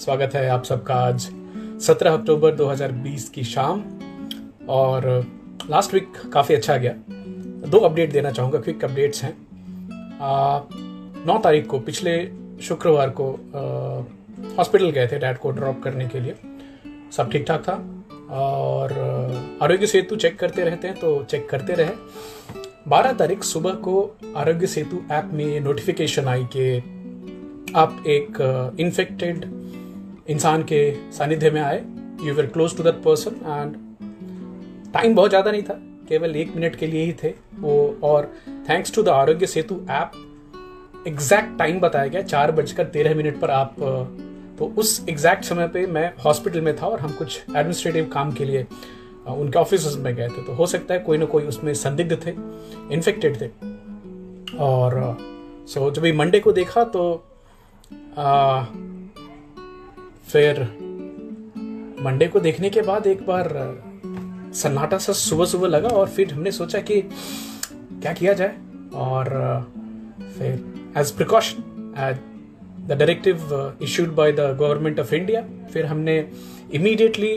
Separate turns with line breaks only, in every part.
स्वागत है आप सबका आज 17 अक्टूबर 2020 की शाम। और लास्ट वीक काफ़ी अच्छा गया। दो अपडेट देना चाहूँगा क्विक अपडेट्स हैं। नौ तारीख को, पिछले शुक्रवार को हॉस्पिटल गए थे डैड को ड्रॉप करने के लिए। सब ठीक ठाक था। और आरोग्य सेतु चेक करते रहते हैं तो चेक करते रहे। बारह तारीख सुबह को आरोग्य सेतु ऐप में नोटिफिकेशन आई कि आप एक इन्फेक्टेड इंसान के सानिध्य में आए you were close to that person and time बहुत ज़्यादा नहीं था केवल एक मिनट के लिए ही थे। वो और thanks to the Aarogya Setu app exact time बताया गया चार बजकर तेरह मिनट पर आप तो उस एग्जैक्ट समय पे मैं हॉस्पिटल में था और हम कुछ एडमिनिस्ट्रेटिव काम के लिए उनके ऑफ़िस में गए थे। तो हो सकता है कोई ना कोई उसमें संदिग्ध थे इन्फेक्टेड थे। और सो जब मंडे को देखा तो आ, फिर मंडे को देखने के बाद एक बार सन्नाटा सा सुबह सुबह लगा और फिर हमने सोचा कि क्या किया जाए? और फिर as precaution the directive issued by the government of India फिर हमने इमीडिएटली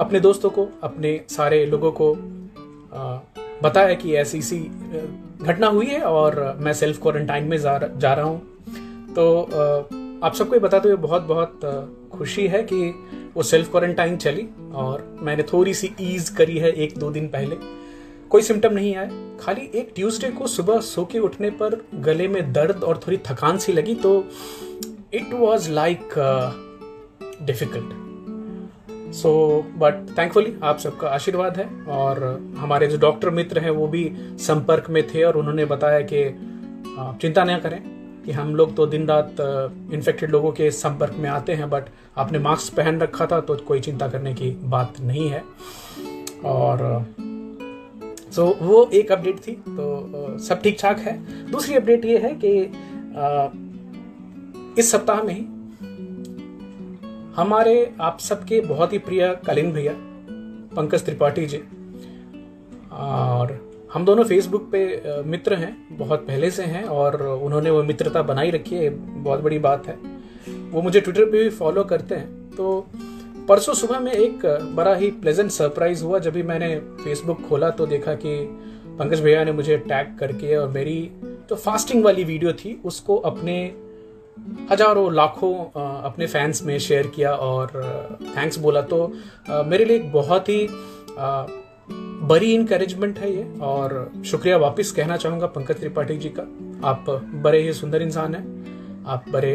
अपने दोस्तों को अपने सारे लोगों को बताया कि ऐसी सी घटना हुई है और मैं सेल्फ क्वारंटाइन में जा, जा रहा हूँ। तो आप सबको बताते हुए बहुत बहुत खुशी है कि वो सेल्फ क्वारंटाइन चली और मैंने थोड़ी सी ईज करी है एक, दो दिन पहले। कोई सिम्टम नहीं आए खाली एक ट्यूसडे को सुबह सो के उठने पर गले में दर्द और थोड़ी थकान सी लगी तो it was like difficult so but thankfully आप सबका आशीर्वाद है और हमारे जो डॉक्टर मित्र हैं वो भी संपर्क में थे और उन्होंने बताया कि चिंता न करें। कि हम लोग तो दिन रात इन्फेक्टेड लोगों के संपर्क में आते हैं बट आपने मास्क पहन रखा था तो कोई चिंता करने की बात नहीं है। और सो so, वो एक अपडेट थी तो सब ठीक ठाक है। दूसरी अपडेट ये है कि इस सप्ताह में ही हमारे आप सबके बहुत ही प्रिय कलिन भैया पंकज त्रिपाठी जी और हम दोनों फेसबुक पे मित्र हैं, बहुत पहले से हैं और उन्होंने वो मित्रता बनाई रखी है बहुत बड़ी बात है। वो मुझे ट्विटर पे भी फॉलो करते हैं। तो परसों सुबह में एक बड़ा ही प्लेजेंट सरप्राइज़ हुआ। जब भी मैंने फेसबुक खोला तो देखा कि पंकज भैया ने मुझे टैग करके और मेरी जो फास्टिंग वाली वीडियो थी, उसको अपने हज़ारों, लाखों अपने फैंस में शेयर किया और थैंक्स बोला। तो मेरे लिए एक बहुत ही बड़ी इनकरेजमेंट है ये, और शुक्रिया वापस कहना चाहूँगा पंकज त्रिपाठी जी का। आप बड़े ही सुंदर इंसान हैं, आप बड़े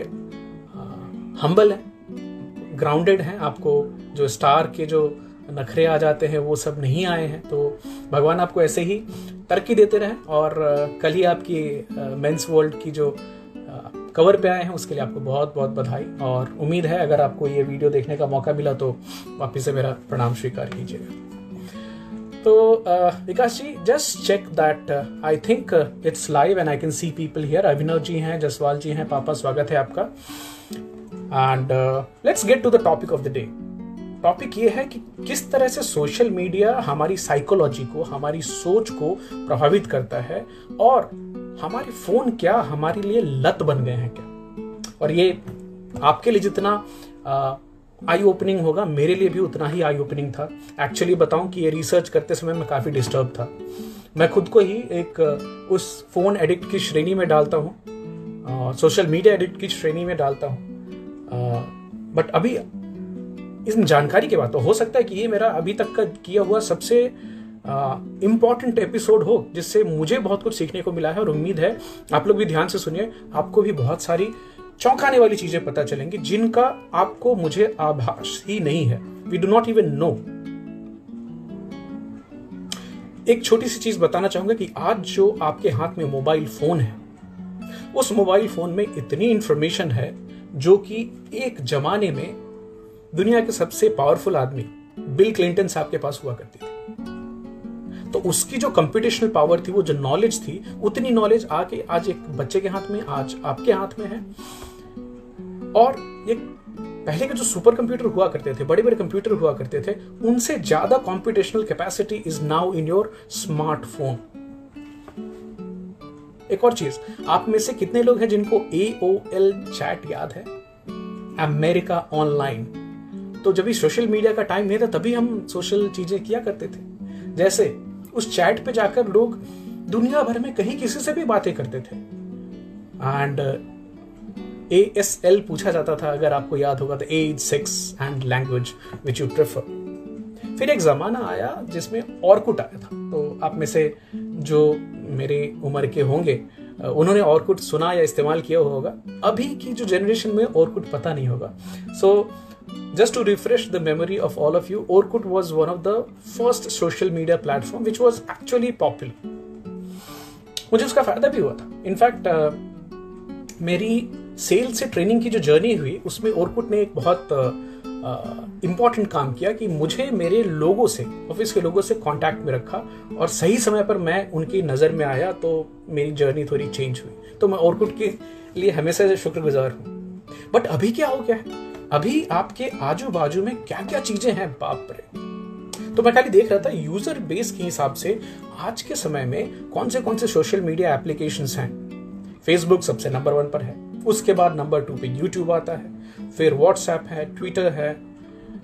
हम्बल हैं ग्राउंडेड हैं, आपको जो स्टार के जो नखरे आ जाते हैं, वो सब नहीं आए हैं। तो भगवान आपको ऐसे ही तरक्की देते रहें, और कल ही आपकी मेंस वर्ल्ड की जो कवर पे आए हैं, उसके लिए आपको बहुत बहुत बधाई। और उम्मीद है, अगर आपको ये वीडियो देखने का मौका मिला तो वापिस से मेरा प्रणाम स्वीकार कीजिएगा। तो Vikas ji just check that I think it's live and I can see people here Abhinav ji हैं जसवाल जी हैं पापा स्वागत है आपका and let's get to the topic of the day topic ये है कि किस तरह से सोशल मीडिया हमारी साइकोलॉजी को हमारी सोच को प्रभावित करता है और हमारे फ़ोन क्या हमारे लिए लत बन गए हैं क्या? और ये आपके लिए जितना uh, आई ओपनिंग होगा। मेरे लिए भी उतना ही आई ओपनिंग था। एक्चुअली बताऊँ कि ये रिसर्च करते समय मैं काफ़ी डिस्टर्ब था। मैं खुद को ही एक उस फ़ोन एडिक्ट की श्रेणी में डालता हूँ। सोशल मीडिया एडिक्ट की श्रेणी में डालता हूँ। बट अभी इस जानकारी के बाद तो हो सकता है कि ये मेरा अभी तक का किया हुआ सबसे इंपॉर्टेंट एपिसोड हो, जिससे मुझे बहुत कुछ सीखने को मिला है और उम्मीद है आप लोग भी ध्यान से सुनिए। आपको भी बहुत सारी चौंकाने वाली चीज़ें पता चलेंगी, जिनका आपको मुझे आभास ही नहीं है। We do not even know एक छोटी सी चीज़ बताना चाहूँगा कि आज जो आपके हाथ में मोबाइल फ़ोन है, उस मोबाइल फ़ोन में इतनी इंफॉर्मेशन है जो कि एक जमाने में दुनिया के सबसे पावरफुल आदमी बिल क्लिंटन साहब के पास हुआ करती थी। तो उसकी जो कंप्यूटेशनल पावर थी, वो जो नॉलेज थी, उतनी नॉलेज आके आज एक बच्चे के हाथ में, आज आपके हाथ में है। और ये पहले के जो सुपर कंप्यूटर हुआ करते थे बड़े बड़े कंप्यूटर हुआ करते थे, उनसे ज़्यादा computational capacity is now in your smartphone एक और चीज़, आप में से कितने लोग हैं जिनको ए ओ एल चैट याद है? अमेरिका ऑनलाइन तो जब भी सोशल मीडिया का टाइम नहीं था, तभी हम सोशल चीज़ें किया करते थे। जैसे, उस चैट पे जाकर लोग दुनिया भर में कहीं किसी से भी बातें करते थे। एंड ए एस एल पूछा जाता था अगर आपको याद होगा तो age sex and language which you prefer फिर एक ज़माना आया जिसमें ऑर्कुट आया था। तो आप में से जो मेरे उम्र के होंगे उन्होंने ऑर्कुट सुना या इस्तेमाल किया होगा। अभी की जो जनरेशन में ऑर्कुट पता नहीं होगा। So just to refresh the memory of all of you Orkut was one of the first social media platform which was actually popular मुझे उसका फ़ायदा भी हुआ था। इनफैक्ट uh, मेरी सेल से ट्रेनिंग की जो जर्नी हुई, उसमें ओरकुट ने एक बहुत इंपॉर्टेंट काम किया कि मुझे मेरे लोगों से ऑफ़िस के लोगों से कांटेक्ट में रखा और सही समय पर मैं उनकी नज़र में आया तो मेरी जर्नी थोड़ी चेंज हुई। तो मैं औरकुट के लिए हमेशा से शुक्रगुजार हूँ। बट अभी क्या हो गया है? अभी आपके आजू बाजू में क्या क्या चीज़ें हैं? बाप रे। तो मैं खाली देख रहा था यूज़र बेस के हिसाब से आज के समय में कौन से कौन से सोशल मीडिया एप्लीकेशन हैं? फेसबुक सबसे नंबर वन पर है। उसके बाद नंबर टू पे यूट्यूब आता है, फिर व्हाट्सएप है ट्विटर है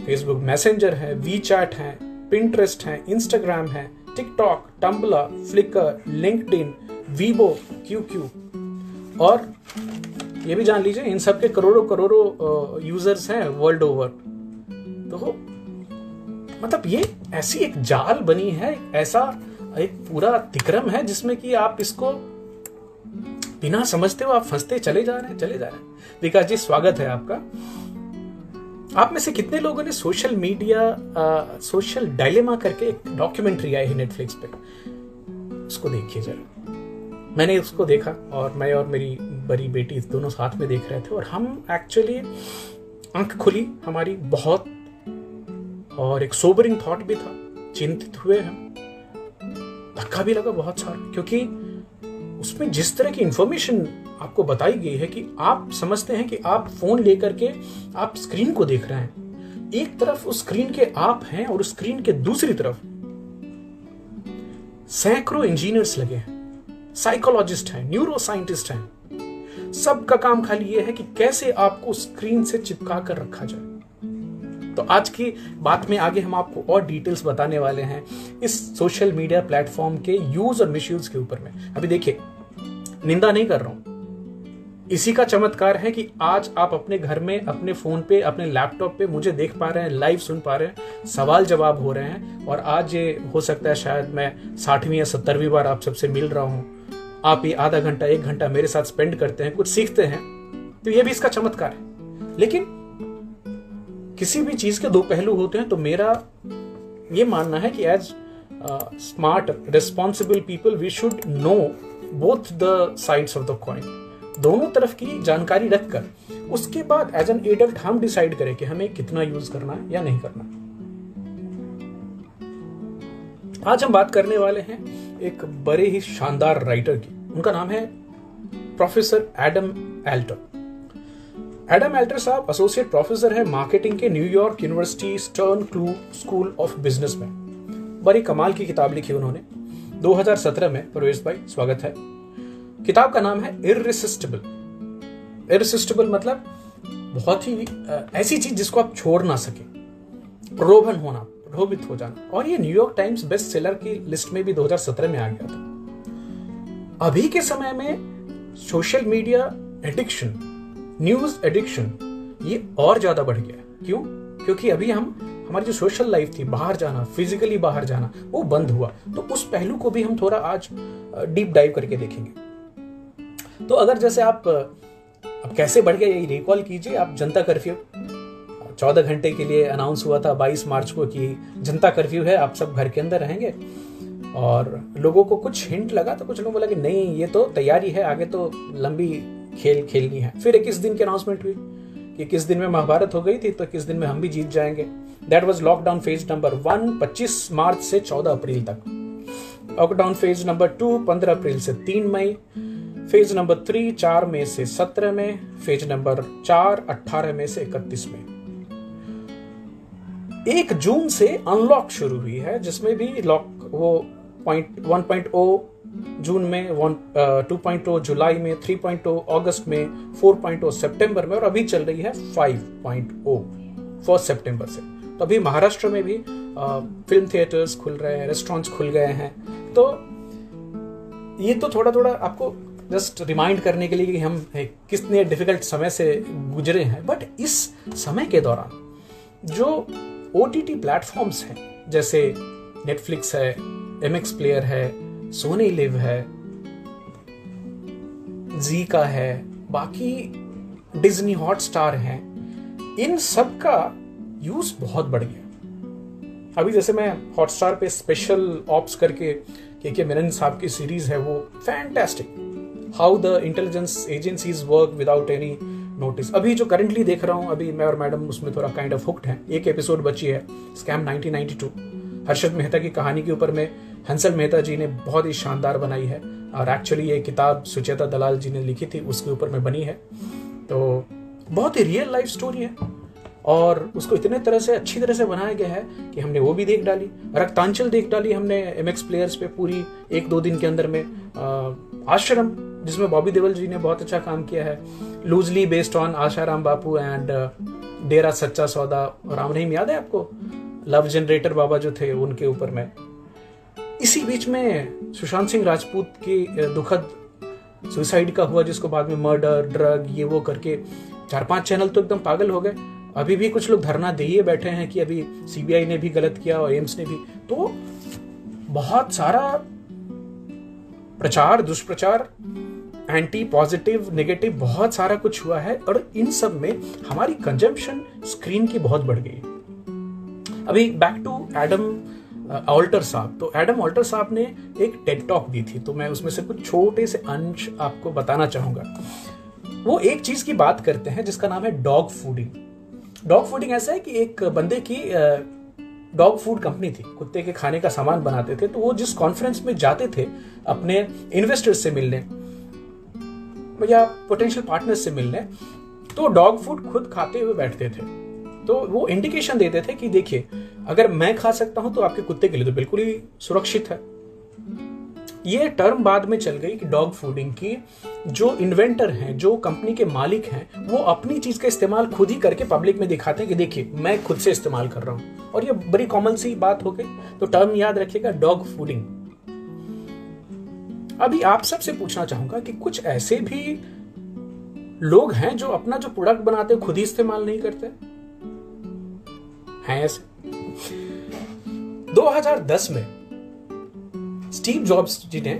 फेसबुक मैसेंजर है वी चैट है पिंटरेस्ट है इंस्टाग्राम है TikTok Tumblr Flickr LinkedIn Weibo Q Q और ये भी जान लीजिए, इन सब के करोड़ों करोड़ों यूज़र्स हैं वर्ल्ड ओवर तो मतलब ये ऐसी एक जाल बनी है, ऐसा एक पूरा तिक्रम है जिसमें कि आप इसको बिना समझते हो आप फंसते चले जा रहे हैं, चले जा रहे हैं। विकास जी, स्वागत है आपका। आप में से कितने लोगों ने सोशल मीडिया सोशल डायलेमा करके एक डॉक्यूमेंट्री आई है नेटफ्लिक्स पे? उसको देखिए जरा। मैंने उसको देखा और मैं और मेरी बड़ी बेटी दोनों साथ में देख रहे थे और हम एक्चुअली आँख खुली, हमारी बहुत और एक सोबरिंग थॉट भी था। चिंतित हुए हम। धक्का भी लगा बहुत सारा, क्योंकि उसमें जिस तरह की इंफॉर्मेशन आपको बताई गई है कि आप समझते हैं कि आप फ़ोन लेकर के आप स्क्रीन को देख रहे हैं। एक तरफ़ उस स्क्रीन के आप हैं और उस स्क्रीन के दूसरी तरफ़ सैकड़ों इंजीनियर्स लगे हैं। साइकोलॉजिस्ट हैं न्यूरो साइंटिस्ट हैं। सबका काम खाली यह है कि कैसे आपको स्क्रीन से चिपका कर रखा जाए। तो आज की बात में आगे हम आपको और डिटेल्स बताने वाले हैं इस सोशल मीडिया प्लेटफॉर्म के यूज़ और मिसयूज के ऊपर में। अभी देखिए, निंदा नहीं कर रहा हूँ। इसी का चमत्कार है कि आज आप अपने घर में, अपने फ़ोन पे, अपने लैपटॉप पे मुझे देख पा रहे हैं लाइव सुन पा रहे हैं, सवाल जवाब हो रहे हैं और आज ये हो सकता है शायद मैं साठवीं या सत्तरवीं बार आप सबसे मिल रहा हूँ। आप ये आधा घंटा, एक घंटा मेरे साथ स्पेंड करते हैं, कुछ सीखते हैं तो ये भी इसका चमत्कार है। लेकिन किसी भी चीज़ के दो पहलू होते हैं तो मेरा ये मानना है कि as smart responsible people we should know both the sides of the coin दोनों तरफ़ की जानकारी रखकर, उसके बाद एज एन एडल्ट हम डिसाइड करें कि हमें कितना यूज़ करना है या नहीं करना आज हम बात करने वाले हैं एक बड़े ही शानदार राइटर की। उनका नाम है professor Adam Alter Adam Alter साहब एसोसिएट प्रोफेसर है मार्केटिंग के न्यूयॉर्क यूनिवर्सिटी स्टर्न क्लू स्कूल ऑफ़ बिज़नेस में। बड़ी कमाल की किताब लिखी उन्होंने। 2017 में। प्रवेश भाई, स्वागत है। किताब का नाम है इरिसिस्टिबल इरिसिस्टिबल मतलब बहुत ही ऐसी चीज़ जिसको आप छोड़ ना सके। प्रलोभन होना, प्रलोभित हो जाना। और ये New York Times best seller की लिस्ट में भी 2017 में आ गया था। अभी के समय में social media addiction news addiction, ये और ज़्यादा बढ़ गया। क्यों? क्योंकि अभी हम, हमारी जो सोशल लाइफ थी, बाहर जाना फिजिकली बाहर जाना, वो बंद हुआ। तो उस पहलू को भी हम थोड़ा आज डीप डाइव करके देखेंगे। तो अगर जैसे आप अब कैसे बढ़ गया, यही रिकॉल कीजिए, आप जनता कर्फ्यू चौदह घंटे के लिए अनाउंस हुआ था 22 मार्च को कि जनता कर्फ्यू है, आप सब घर के अंदर रहेंगे। और लोगों को कुछ हिंट लगा तो कुछ लोगों बोला कि नहीं, ये तो तैयारी है, आगे तो लंबी खेल खेलनी है। फिर इक्कीस दिन की अनाउंसमेंट हुई? कि किस दिन में महाभारत हो गई थी तो किस दिन में हम भी जीत जाएँगे। That was lockdown phase number one पच्चीस मार्च से चौदह अप्रैल तक। लॉकडाउन फ़ेज़ नंबर टू पंद्रह अप्रैल से तीन मई। फ़ेज़ नंबर थ्री चार में से सत्रह में फ़ेज़ नंबर चार अट्ठारह में से इकतीस में एक जून से अनलॉक शुरू हुई है, जिसमें भी लॉक वो पॉइंट वन पॉइंट ओ जून में, वन टू पॉइंट जुलाई में थ्री पॉइंट अगस्त में फोर पॉइंट सितंबर में और अभी चल रही है फाइव पॉइंट फ़र्स्ट सितंबर से। तो अभी महाराष्ट्र में भी फ़िल्म थिएटर्स खुल रहे हैं रेस्टोरेंट्स खुल गए हैं। तो ये तो थोड़ा थोड़ा आपको जस्ट रिमाइंड करने के लिए कि हम कितने डिफ़िकल्ट समय से गुजरे हैं। बट इस समय के दौरान, जो ओ टी टी प्लेटफॉर्म्स हैं, जैसे नेटफ्लिक्स है एम एक्स प्लेयर है सोनी लिव है, जी का है, बाकी डिज्नी हॉट स्टार है। इन सब का यूज़ बहुत बढ़ गया। अभी जैसे मैं हॉटस्टार पे स्पेशल ऑप्स करके के के मेनन साहब की सीरीज़ है, वो fantastic how the intelligence agencies work without any notice अभी जो करंटली देख रहा हूँ, अभी मैं और मैडम उसमें थोड़ा काइंड ऑफ़ हुक्ड हैं। एक एपिसोड बची है स्कैम 1992 हर्षद मेहता की कहानी के ऊपर में हंसल मेहता जी ने बहुत ही शानदार बनाई है और एक्चुअली ये किताब सुचेता दलाल जी ने लिखी थी, उसके ऊपर में बनी है। तो बहुत ही रियल लाइफ स्टोरी है और उसको इतने तरह से, अच्छी तरह से बनाया गया है कि हमने वो भी देख डाली, रक्तांचल देख डाली हमने एम एक्स प्लेयर्स पे पूरी एक दो दिन के अंदर में। आश्रम, जिसमें बॉबी देवल जी ने बहुत अच्छा काम किया है। Loosely based on Asaram Bapu and Dera Sacha Sauda. Ram रहीम, याद है आपको? लव जनरेटर बाबा जो थे, उनके ऊपर में। इसी बीच में सुशांत सिंह राजपूत की दुखद सुसाइड का हुआ, जिसको बाद में मर्डर, ड्रग, ये वो करके चार पाँच चैनल तो एकदम पागल हो गए। अभी भी कुछ लोग धरना दे बैठे हैं कि अभी सीबीआई ने भी गलत किया और एम्स ने भी। तो बहुत सारा प्रचार, दुष्प्रचार एंटी पॉजिटिव नेगेटिव बहुत सारा कुछ हुआ है और इन सब में हमारी कंजम्पशन स्क्रीन की बहुत बढ़ गई अभी बैक टू एडम ऑल्टर साहब। तो एडम ऑल्टर साहब ने एक टेड टॉक दी थी तो मैं उसमें से कुछ छोटे से अंश आपको बताना चाहूँगा। वो एक चीज़ की बात करते हैं, जिसका नाम है डॉग फूडिंग। डॉग फूडिंग ऐसा है कि एक बंदे की डॉग फ़ूड कंपनी थी, कुत्ते के खाने का सामान बनाते थे तो वो जिस कॉन्फ्रेंस में जाते थे, अपने इन्वेस्टर्स से मिलने, या पोटेंशियल पार्टनर्स से मिलने तो डॉग फ़ूड खुद खाते हुए बैठते थे। तो वो इंडिकेशन देते थे कि देखिए, अगर मैं खा सकता हूँ तो आपके कुत्ते के लिए तो बिल्कुल ही सुरक्षित है। ये टर्म बाद में चल गई कि डॉग फूडिंग की जो इन्वेंटर हैं, जो कंपनी के मालिक हैं, वो अपनी चीज़ का इस्तेमाल खुद ही करके पब्लिक में दिखाते हैं कि देखिए, मैं खुद से इस्तेमाल कर रहा हूँ। और ये बड़ी कॉमन सी बात हो गई। तो टर्म याद रखिएगा डॉग फूडिंग अभी आप सबसे पूछना चाहूँगा कि कुछ ऐसे भी लोग हैं जो अपना जो प्रोडक्ट बनाते खुद ही इस्तेमाल नहीं करते? हैं ऐसे। 2010 में स्टीव जॉब्स जी ने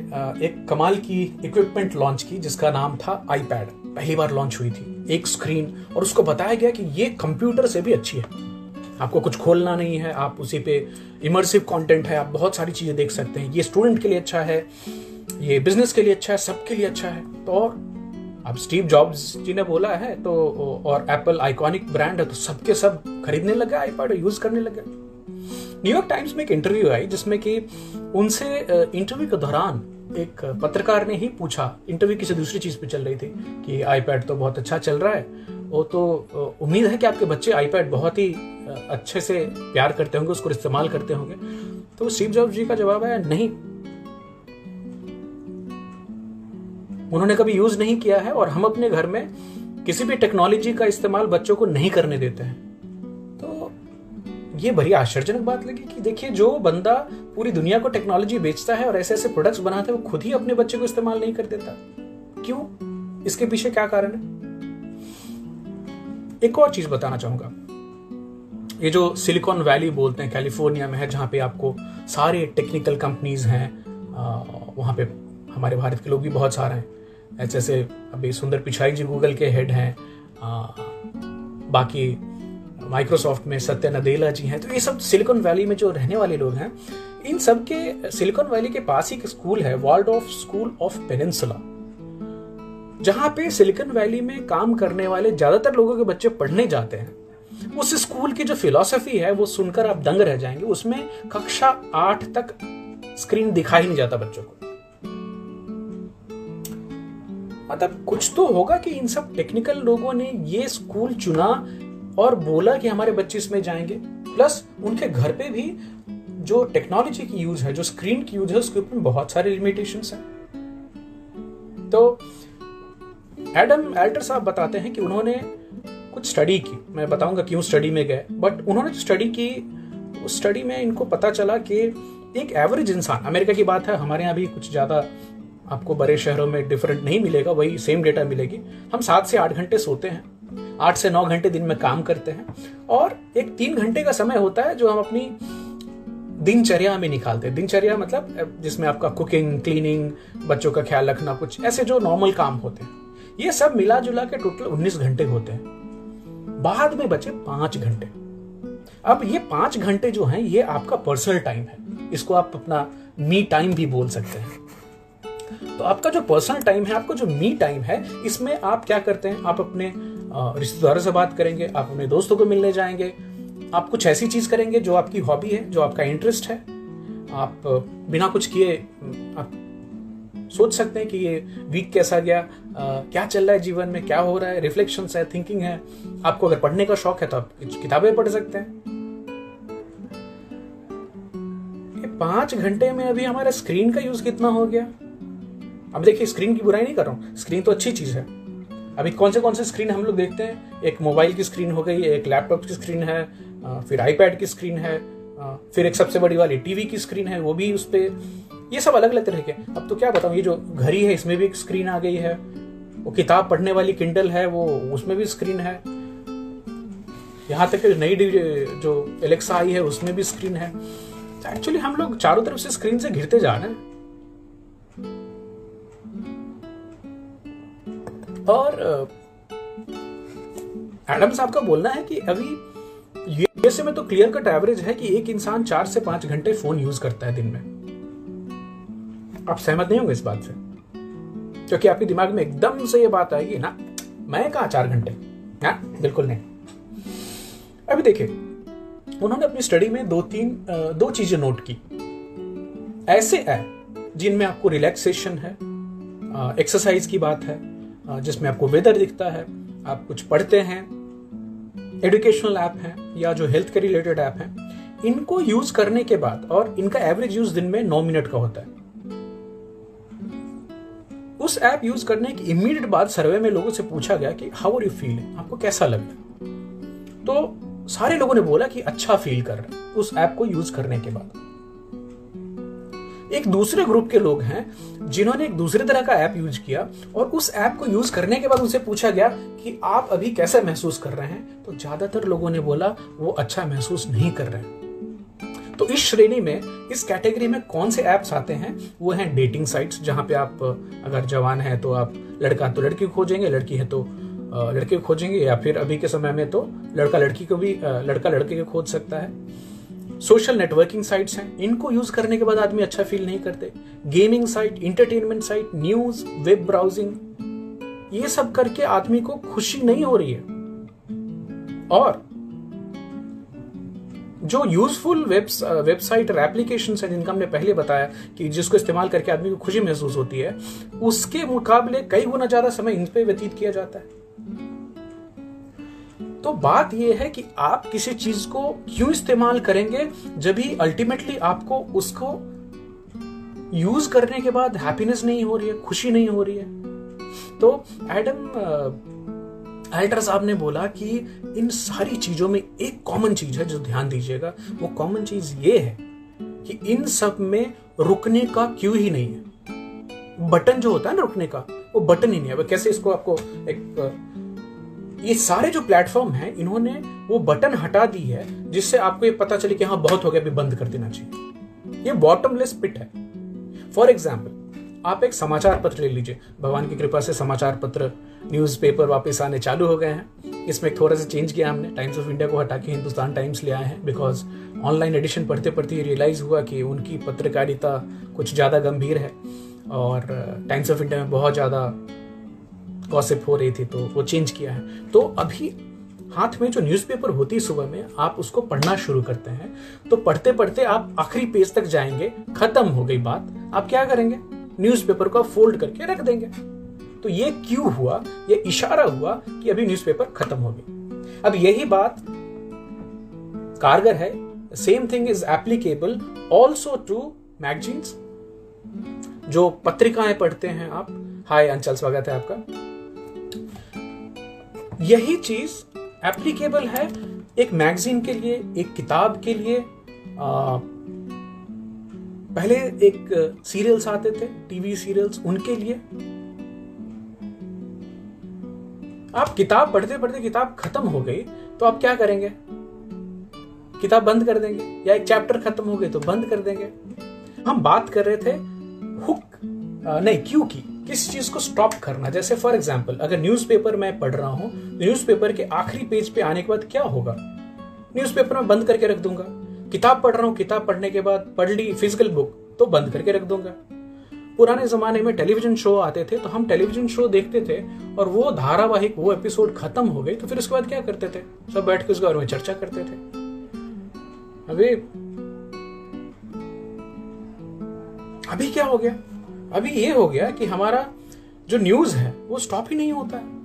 एक कमाल की इक्विपमेंट लॉन्च की, जिसका नाम था आईपैड पहली बार लॉन्च हुई थी, एक स्क्रीन और उसको बताया गया कि ये कंप्यूटर से भी अच्छी है। आपको कुछ खोलना नहीं है, आप उसी पे इमर्सिव कंटेंट है, आप बहुत सारी चीज़ें देख सकते हैं। ये स्टूडेंट के लिए अच्छा है, ये बिज़नेस के लिए अच्छा है, सबके लिए अच्छा है। तो और अब स्टीव जॉब्स जी ने बोला है तो और एप्पल आइकॉनिक ब्रांड है तो सबके सब खरीदने लगे आईपैड यूज़ करने लगे। न्यूयॉर्क टाइम्स में एक इंटरव्यू आई, जिसमें कि उनसे इंटरव्यू के दौरान एक पत्रकार ने ही पूछा, इंटरव्यू किसी दूसरी चीज़ पे चल रही थी, कि आईपैड तो बहुत अच्छा चल रहा है, वो तो उम्मीद है कि आपके बच्चे आईपैड बहुत ही अच्छे से प्यार करते होंगे, उसको इस्तेमाल करते होंगे। तो स्टीव जॉब्स जी का जवाब है नहीं उन्होंने कभी यूज़ नहीं किया है और हम अपने घर में किसी भी टेक्नोलॉजी का इस्तेमाल बच्चों को नहीं करने देते हैं। तो ये बड़ी आश्चर्यजनक बात लगी कि देखिए, जो बंदा पूरी दुनिया को टेक्नोलॉजी बेचता है और ऐसे ऐसे प्रोडक्ट्स बनाते हैं, वो खुद ही अपने बच्चे को इस्तेमाल नहीं कर देता। क्यों? इसके पीछे क्या कारण है? एक और चीज़ बताना चाहूँगा। ये जो सिलिकॉन वैली बोलते हैं कैलिफ़ोर्निया में है, जहाँ पे आपको सारे टेक्निकल कंपनीज़ हैं वहाँ पे हमारे भारत के लोग भी बहुत सारे हैं। जैसे अभी सुंदर पिछाई जी गूगल के हेड हैं बाकी माइक्रोसॉफ्ट में सत्य नदेला जी हैं तो ये सब सिलिकॉन वैली में जो रहने वाले लोग हैं, इन सब के सिलिकॉन वैली के पास ही एक स्कूल है world of school of peninsula जहाँ पे सिलिकॉन वैली में काम करने वाले ज़्यादातर लोगों के बच्चे पढ़ने जाते हैं। उस स्कूल की जो फिलॉसफी है, वो सुनकर आप दंग रह जाएँगे, उसमें कक्षा आठ तक स्क्रीन दिखाई नहीं जाता बच्चों को। मतलब कुछ तो होगा कि इन सब टेक्निकल लोगों ने ये स्कूल चुना और बोला कि हमारे बच्चे इसमें जाएँगे। प्लस उनके घर पे भी जो टेक्नोलॉजी की यूज़ है, जो स्क्रीन की यूज़ है, उसके ऊपर बहुत सारे लिमिटेशन हैं। तो एडम एल्टर साहब बताते हैं कि उन्होंने कुछ स्टडी की। मैं बताऊँगा क्यों स्टडी में गए। बट उन्होंने जो स्टडी की, उस स्टडी में इनको पता चला कि एक एवरेज इंसान अमेरिका की बात है, हमारे यहाँ भी कुछ ज़्यादा आपको बड़े शहरों में डिफरेंट नहीं मिलेगा, वही सेम डेटा मिलेगी। हम सात से आठ घंटे सोते हैं, आठ से नौ घंटे दिन में काम करते हैं, और एक तीन घंटे का समय होता है जो हम अपनी दिनचर्या में निकालते हैं। दिनचर्या मतलब जिसमें आपका कुकिंग क्लीनिंग बच्चों का ख्याल रखना, कुछ ऐसे जो नॉर्मल काम होते हैं। ये सब मिला जुला के टोटल उन्नीस घंटे होते हैं। बाद में बचे पाँच घंटे। अब ये पाँच घंटे जो हैं, ये आपका पर्सनल टाइम है। इसको आप अपना मी टाइम भी बोल सकते हैं। तो आपका जो पर्सनल टाइम है आपका जो मी टाइम है इसमें आप क्या करते हैं? आप अपने रिश्तेदारों से बात करेंगे आप अपने दोस्तों को मिलने जाएँगे। आप कुछ ऐसी चीज़ करेंगे जो आपकी हॉबी है जो आपका इंटरेस्ट है। आप बिना कुछ किए आप सोच सकते हैं कि ये वीक कैसा गया आ, क्या चल रहा है जीवन में क्या हो रहा है रिफ्लेक्शन है थिंकिंग है। आपको अगर पढ़ने का शौक है तो आप किताबें पढ़ सकते हैं। पाँच घंटे में अभी हमारा स्क्रीन का यूज़ कितना हो गया? अब देखिए स्क्रीन की बुराई नहीं कर रहा हूँ। स्क्रीन तो अच्छी चीज़ है। अभी कौन से कौन से स्क्रीन हम लोग देखते हैं? एक मोबाइल की स्क्रीन हो गई, एक लैपटॉप की स्क्रीन है फिर आईपैड की स्क्रीन है फिर एक सबसे बड़ी वाली टीवी की स्क्रीन है, वो भी उस पर ये सब अलग अलग तरह के अब तो क्या बताऊँ, ये जो घड़ी है, इसमें भी एक स्क्रीन आ गई है। वो किताब पढ़ने वाली किंडल है, वो उसमें भी स्क्रीन है। यहाँ तक नई जो एलेक्सा आई है, उसमें भी स्क्रीन है। एक्चुअली हम लोग चारों तरफ़ से स्क्रीन से घिरते जा रहे हैं। और एडम साहब का बोलना है कि अभी यूएसए में तो क्लियर कट एवरेज है कि एक इंसान चार से पाँच घंटे फ़ोन यूज़ करता है दिन में। आप सहमत नहीं होंगे इस बात से? क्योंकि आपके दिमाग में एकदम से ये बात आएगी ना, मैं कहा चार घंटे? ना बिल्कुल नहीं। अभी देखिए, उन्होंने अपनी स्टडी में दो तीन दो चीज़ें नोट की। ऐसे ऐप जिनमें आपको रिलैक्सेशन है एक्सरसाइज की बात है जिसमें आपको वेदर दिखता है, आप कुछ पढ़ते हैं एजुकेशनल ऐप हैं, या जो हेल्थ के रिलेटेड ऐप हैं, इनको यूज़ करने के बाद और इनका एवरेज यूज़ दिन में नौ मिनट का होता है। उस ऐप यूज़ करने के इमीडिएट बाद सर्वे में लोगों से पूछा गया कि हाउ आर यू फीलिंग आपको कैसा लग? रहा तो सारे लोगों ने बोला कि अच्छा फील कर रहा हैं। उस ऐप को यूज़ करने के बाद। एक दूसरे ग्रुप के लोग हैं, जिन्होंने एक दूसरे तरह का ऐप यूज़ किया और उस ऐप को यूज़ करने के बाद उनसे पूछा गया कि आप अभी कैसे महसूस कर रहे हैं? तो ज़्यादातर लोगों ने बोला, वो अच्छा महसूस नहीं कर रहे हैं. तो इस श्रेणी में, इस कैटेगरी में कौन से ऐप्स आते हैं? वो हैं डेटिंग साइट्स, जहाँ पे आप, अगर जवान है तो आप लड़का तो लड़की खोजेंगे, लड़की है तो लड़के को खोजेंगे, या फिर अभी के समय में तो लड़का लड़की को भी लड़का लड़के को खोज सकता है। सोशल नेटवर्किंग साइट्स हैं। इनको यूज़ करने के बाद आदमी अच्छा फील नहीं करते। Gaming site entertainment site news web browsing ये सब करके आदमी को खुशी नहीं हो रही है। और जो यूजफुल वेबसाइट और एप्लीकेशन है जिनका हमने पहले बताया कि जिसको इस्तेमाल करके आदमी को खुशी महसूस होती है, उसके मुकाबले कई गुना ज़्यादा समय इन पे व्यतीत किया जाता है। तो बात यह है कि आप किसी चीज़ को क्यों इस्तेमाल करेंगे जब भी अल्टीमेटली आपको उसको यूज़ करने के बाद हैप्पीनेस नहीं हो रही है, खुशी नहीं हो रही है। तो एडम एल्टर साहब ने बोला कि इन सारी चीज़ों में एक कॉमन चीज़ है जो ध्यान दीजिएगा। वो कॉमन चीज़ ये है कि इन सब में रुकने का क्यों ही नहीं है। बटन जो होता है ना रुकने का, वो बटन ही नहीं है। कैसे इसको आपको एक ये सारे जो प्लेटफॉर्म हैं, इन्होंने वो बटन हटा दी है, जिससे आपको ये पता चले कि हाँ बहुत हो गया, अभी बंद कर देना चाहिए। ये बॉटमलेस पिट है। फॉर एग्ज़ाम्पल आप एक समाचार पत्र ले लीजिए। भगवान की कृपा से समाचार पत्र न्यूज़पेपर वापस आने चालू हो गए हैं। इसमें थोड़ा सा चेंज किया हमने। टाइम्स ऑफ़ इंडिया को हटा के हिंदुस्तान टाइम्स ले आए हैं बिकॉज़ ऑनलाइन एडिशन पढ़ते पढ़ते रियलाइज़ हुआ कि उनकी पत्रकारिता कुछ ज़्यादा गंभीर है। और टाइम्स ऑफ़ इंडिया में बहुत ज़्यादा गॉसिप हो रही थी तो वो चेंज किया है। तो अभी हाथ में जो न्यूज़पेपर होती है सुबह में, आप उसको पढ़ना शुरू करते हैं। तो पढ़ते पढ़ते आप आखिरी पेज तक जाएँगे, खत्म हो गई बात। आप क्या करेंगे? न्यूज़पेपर को फोल्ड करके रख देंगे। तो ये क्यों हुआ? ये इशारा हुआ कि अभी न्यूज़पेपर खत्म हो गई। अब यही बात कारगर है। Same thing is applicable also to magazines जो पत्रिकाएँ पढ़ते हैं आप। हाय अंचल, स्वागत है आपका। यही चीज़ एप्लीकेबल है एक मैगजीन के लिए एक किताब के लिए। आ, पहले एक सीरियल्स आते थे टीवी सीरियल्स उनके लिए। आप किताब पढ़ते पढ़ते किताब खत्म हो गई तो आप क्या करेंगे? किताब बंद कर देंगे या एक चैप्टर खत्म हो गई तो बंद कर देंगे। हम बात कर रहे थे हुक नहीं क्यू की। किस चीज़ को स्टॉप करना? जैसे फॉर एग्ज़ाम्पल अगर न्यूज़पेपर मैं पढ़ रहा हूँ तो न्यूज़पेपर के आखिरी पेज पे आने के बाद क्या होगा? न्यूज़पेपर में बंद करके रख दूँगा। किताब पढ़ रहा हूँ, किताब पढ़ने के बाद पढ़ ली फ़िज़िकल बुक तो बंद करके रख दूँगा। पुराने जमाने में टेलीविज़न शो आते थे तो हम टेलीविज़न शो देखते थे और वो धारावाहिक, वो एपिसोड खत्म हो गई तो फिर उसके बाद क्या करते थे? सब बैठ के उस बारे में चर्चा करते थे। अभी अभी क्या हो गया? अभी ये हो गया कि हमारा जो न्यूज़ है, वो स्टॉप ही नहीं होता है।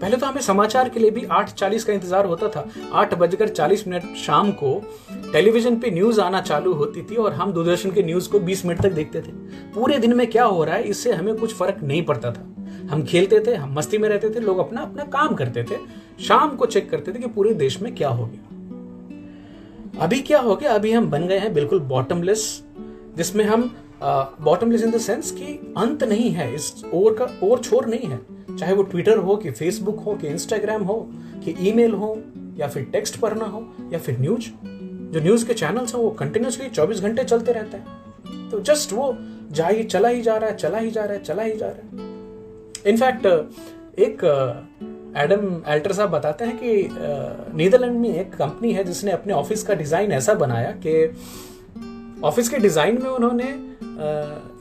पहले तो हमें समाचार के लिए भी आठ चालीस का इंतज़ार होता था। आठ बजकर चालीस मिनट शाम को टेलीविज़न पे न्यूज़ आना चालू होती थी और हम दूरदर्शन के न्यूज़ को 20 मिनट तक देखते थे। पूरे दिन में क्या हो रहा है, इससे हमें कुछ फ़र्क नहीं पड़ता था। हम खेलते थे, हम मस्ती में रहते थे, लोग अपना अपना काम करते थे। शाम को चेक करते थे कि पूरे देश में क्या हो गया। अभी क्या हो गया? अभी हम बन गए हैं बिल्कुल बॉटमलेस जिसमें हम बॉटमलेस इन द सेंस कि अंत नहीं है, इस ओर का और छोर नहीं है। चाहे वो ट्विटर हो कि फेसबुक हो कि इंस्टाग्राम हो, कि ईमेल हो, या फिर टेक्स्ट पढ़ना हो, या फिर न्यूज़ जो न्यूज़ के चैनल्स हैं वो कंटिन्यूसली 24 घंटे चलते रहते हैं। तो जस्ट वो जा ही चला ही जा रहा है, चला ही जा रहा है, चला ही जा रहा है। इनफैक्ट एक एडम एल्टर साहब बताते हैं कि नीदरलैंड में एक कंपनी है जिसने अपने ऑफ़िस का डिज़ाइन ऐसा बनाया कि ऑफ़िस के डिज़ाइन में उन्होंने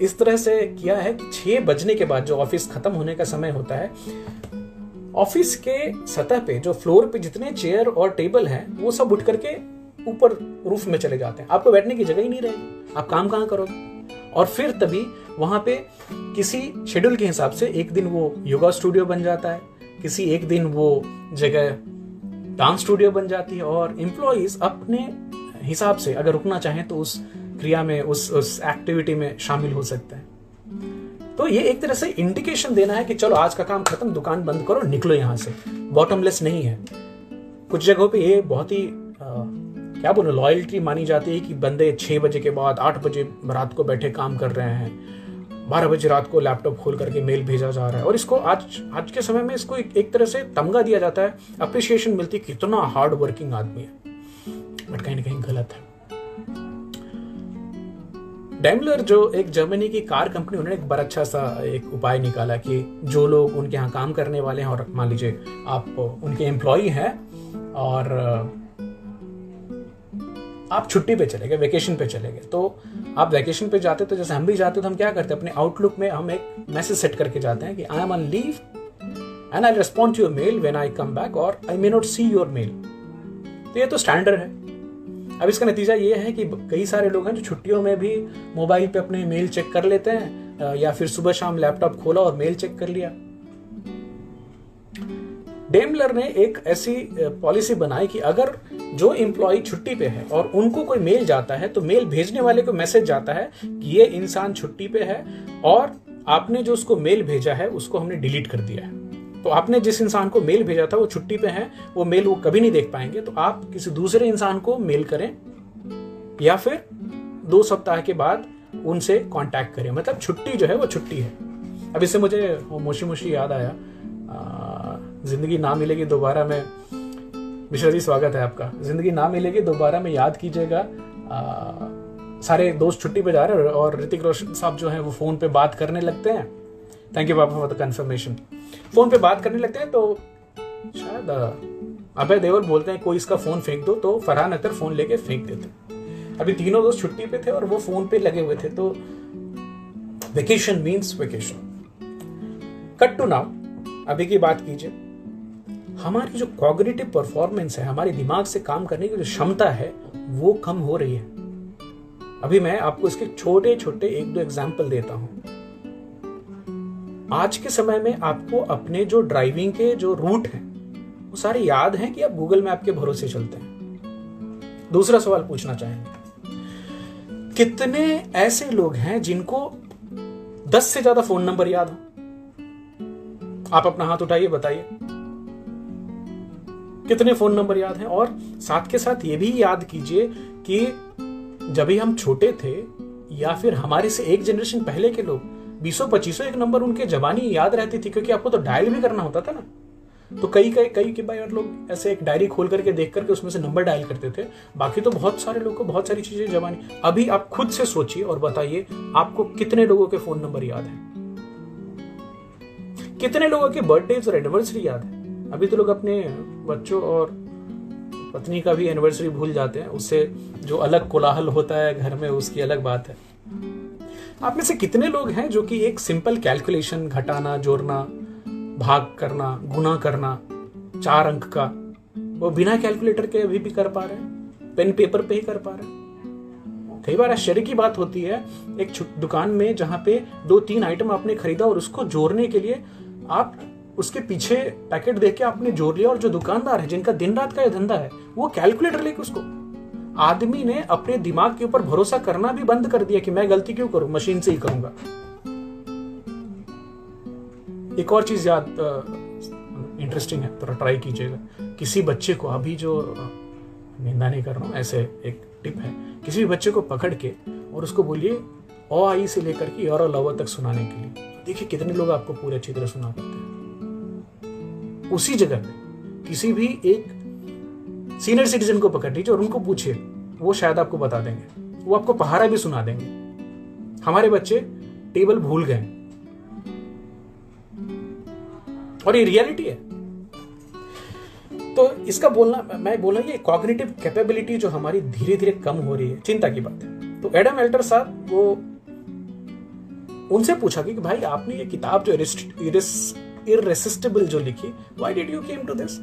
इस तरह से किया है कि छह बजने के बाद जो ऑफ़िस खत्म होने का समय होता है, ऑफ़िस के सतह पे, जो फ्लोर पे जितने चेयर और टेबल हैं, वो सब उठ करके ऊपर रूफ में चले जाते हैं। आपको बैठने की जगह ही नहीं रहेगी आप काम कहाँ करोगे? और फिर तभी वहाँ पे किसी शेड्यूल के हिसाब से एक दिन वो योगा स्टूडियो बन जाता है, किसी एक दिन वो जगह डांस स्टूडियो बन जाती है और एम्प्लॉयज़ अपने हिसाब से अगर रुकना चाहें तो उस क्रिया में उस उस एक्टिविटी में शामिल हो सकते हैं। तो ये एक तरह से इंडिकेशन देना है कि चलो आज का काम खत्म दुकान बंद करो निकलो यहाँ से। बॉटमलेस नहीं है। कुछ जगहों पे ये बहुत ही क्या बोलो लॉयल्टी मानी जाती है कि बंदे छह बजे के बाद आठ बजे रात को बैठे काम कर रहे हैं। बारह बजे रात को लैपटॉप खोल करके मेल भेजा जा रहा है। और इसको आज आज के समय में इसको एक, एक तरह से तमगा दिया जाता है। अप्रिसिएशन मिलती है कितना हार्ड वर्किंग आदमी है। बट कहीं ना कहीं गलत है। डेमलर जो एक जर्मनी की कार कंपनी उन्होंने एक बड़ा अच्छा सा एक उपाय निकाला कि जो लोग उनके यहाँ काम करने वाले हैं, और मान लीजिए आप उनके एम्प्लॉय हैं, और आप छुट्टी पे चले गए वेकेशन पे चले गए तो आप वेकेशन पे जाते तो जैसे हम भी जाते तो हम क्या करते अपने आउटलुक में हम एक मैसेज सेट करके जाते हैं कि I am on leave and I respond to your mail when I come back और I may not see your mail तो ये तो स्टैंडर्ड है। अब इसका नतीजा ये है कि कई सारे लोग हैं जो छुट्टियों में भी मोबाइल पे अपने मेल चेक कर लेते हैं या फिर सुबह शाम लैपटॉप खोला और मेल चेक कर लिया। डेमलर ने एक ऐसी पॉलिसी बनाई कि अगर जो एम्प्लॉय छुट्टी पे है और उनको कोई मेल जाता है तो मेल भेजने वाले को मैसेज जाता है कि ये इंसान छुट्टी पे है और आपने जो उसको मेल भेजा है, उसको हमने डिलीट कर दिया है। तो आपने जिस इंसान को मेल भेजा था, वो छुट्टी पे है, वो मेल वो कभी नहीं देख पाएँगे तो आप किसी दूसरे इंसान को मेल करें, या फिर दो सप्ताह के बाद उनसे कांटेक्ट करें। मतलब छुट्टी जो है, वो छुट्टी है। अब इससे मुझे मोशी मोशी याद आया। ज़िंदगी ना मिलेगी दोबारा में मिश्रा जी, स्वागत है आपका। ज़िंदगी ना मिलेगी दोबारा में याद कीजिएगा। सारे दोस्त छुट्टी पे जा रहे हैं और ऋतिक रोशन साहब जो है, वो फ़ोन पे बात करने लगते हैं। थैंक यू बाबा फॉर द कंफर्मेशन फ़ोन पे बात करने लगते हैं तो शायद अभय देवल बोलते हैं, कोई इसका फ़ोन फेंक दो। तो फरहान अख्तर फ़ोन लेके फेंक देते अभी तीनों दोस्त छुट्टी पे थे और वो फ़ोन पे लगे हुए थे तो vacation means vacation cut to now अभी की बात कीजिए। हमारी जो कॉग्रेटिव परफॉर्मेंस है, हमारे दिमाग से काम करने की जो क्षमता है, वो कम हो रही है। अभी मैं आपको इसके छोटे छोटे एक दो एग्ज़ाम्पल देता हूँ। आज के समय में आपको अपने जो ड्राइविंग के जो रूट हैं, वो सारे याद हैं कि आप गूगल मैप के भरोसे चलते हैं? दूसरा सवाल पूछना चाहेंगे। कितने ऐसे लोग हैं जिनको दस से ज़्यादा फ़ोन नंबर याद हो? आप अपना हाथ उठाइए, बताइए। कितने फ़ोन नंबर याद हैं? और साथ के साथ ये भी याद कीजिए कि जब भी हम छोटे थे या फिर हमारे से एक जनरेशन पहले के लोग बीसों पच्चीसों एक नंबर उनके जबानी याद रहती थी, क्योंकि आपको तो डायल भी करना होता था ना। तो कई कई कई के बार लोग ऐसे एक डायरी खोल करके देख करके उसमें से नंबर डायल करते थे। बाकी तो बहुत सारे लोग को बहुत सारी चीज़ें जबानी अभी आप खुद से सोचिए और बताइए, आपको कितने लोगों के फ़ोन नंबर याद है? कितने लोगों के बर्थडे और एनिवर्सरी याद है? अभी तो लोग अपने बच्चों और पत्नी का भी एनिवर्सरी भूल जाते हैं। उससे जो अलग कोलाहल होता है घर में, उसकी अलग बात है। आप में से कितने लोग हैं जो कि एक सिंपल कैलकुलेशन घटाना, जोड़ना, भाग करना गुना करना, चार अंक का, वो बिना कैलकुलेटर के अभी भी कर पा रहे हैं? पेन पेपर पे ही कर पा रहे हैं? कई बार आश्चर्य की बात होती है, एक दुकान में जहाँ पे दो तीन आइटम आपने खरीदा और उसको जोड़ने के लिए आप उसके पीछे पैकेट देख के आपने जोड़ लिया और जो दुकानदार है, जिनका दिन रात का यह धंधा है, वो कैलकुलेटर लेके उसको आदमी ने अपने दिमाग के ऊपर भरोसा करना भी बंद कर दिया कि मैं गलती क्यों करूँ? मशीन से ही करूँगा। एक और चीज़ याद इंटरेस्टिंग है, थोड़ा ट्राई कीजिएगा। किसी बच्चे को अभी जो निंदा नहीं कर रहा हूँ, ऐसे एक टिप है। किसी भी बच्चे को पकड़ के और उसको बोलिए ओ आई से लेकर के और लवर तक सुनाने के लिए। देखिए कितने लोग आपको पूरे अच्छी तरह सुना पाते हैं। उसी जगह पे किसी भी एक सीनियर सिटीजन को पकड़ लीजिए और उनको पूछिए। वो शायद आपको बता देंगे। वो आपको पहाड़ा भी सुना देंगे। हमारे बच्चे टेबल भूल गए। और ये रियलिटी है। तो इसका बोलना, मैं बोला ये कॉग्निटिव कैपेबिलिटी जो हमारी धीरे धीरे कम हो रही है, चिंता की बात है। तो एडम एल्टर साहब, वो उनसे पूछा कि भाई आपने ये किताब जो इरेसिस्टिबल जो लिखी why did you came to this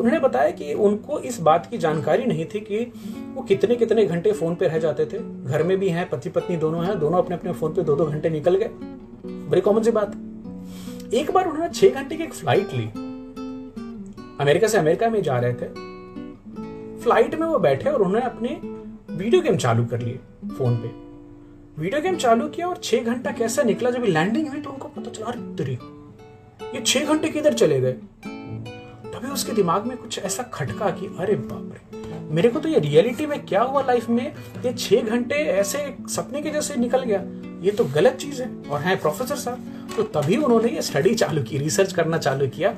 तो उन्होंने बताया कि उनको इस बात की जानकारी नहीं थी कि वो कितने कितने घंटे फ़ोन पे रह जाते थे। घर में भी हैं पति पत्नी दोनों हैं, दोनों अपने अपने फ़ोन पे दो दो घंटे निकल गए। बड़ी कॉमन सी बात। एक बार उन्होंने छह घंटे की एक फ़्लाइट ली। अमेरिका से अमेरिका में जा रहे थे। फ़्लाइट में वो बैठे और उन्होंने अपने वीडियो गेम चालू कर लिए फ़ोन पे। वीडियो गेम चालू किया और छह घंटा कैसा निकला? जब लैंडिंग हुई तो उनको पता चला, अरे ये छह घंटे किधर चले गए? तभी उसके दिमाग में कुछ ऐसा खटका कि अरे बाप रे, मेरे को तो ये रियलिटी में क्या हुआ लाइफ में? ये छह घंटे ऐसे सपने के जैसे निकल गया। ये तो गलत चीज़ है और है प्रोफेसर साहब तो तभी उन्होंने ये स्टडी चालू की रिसर्च करना चालू किया।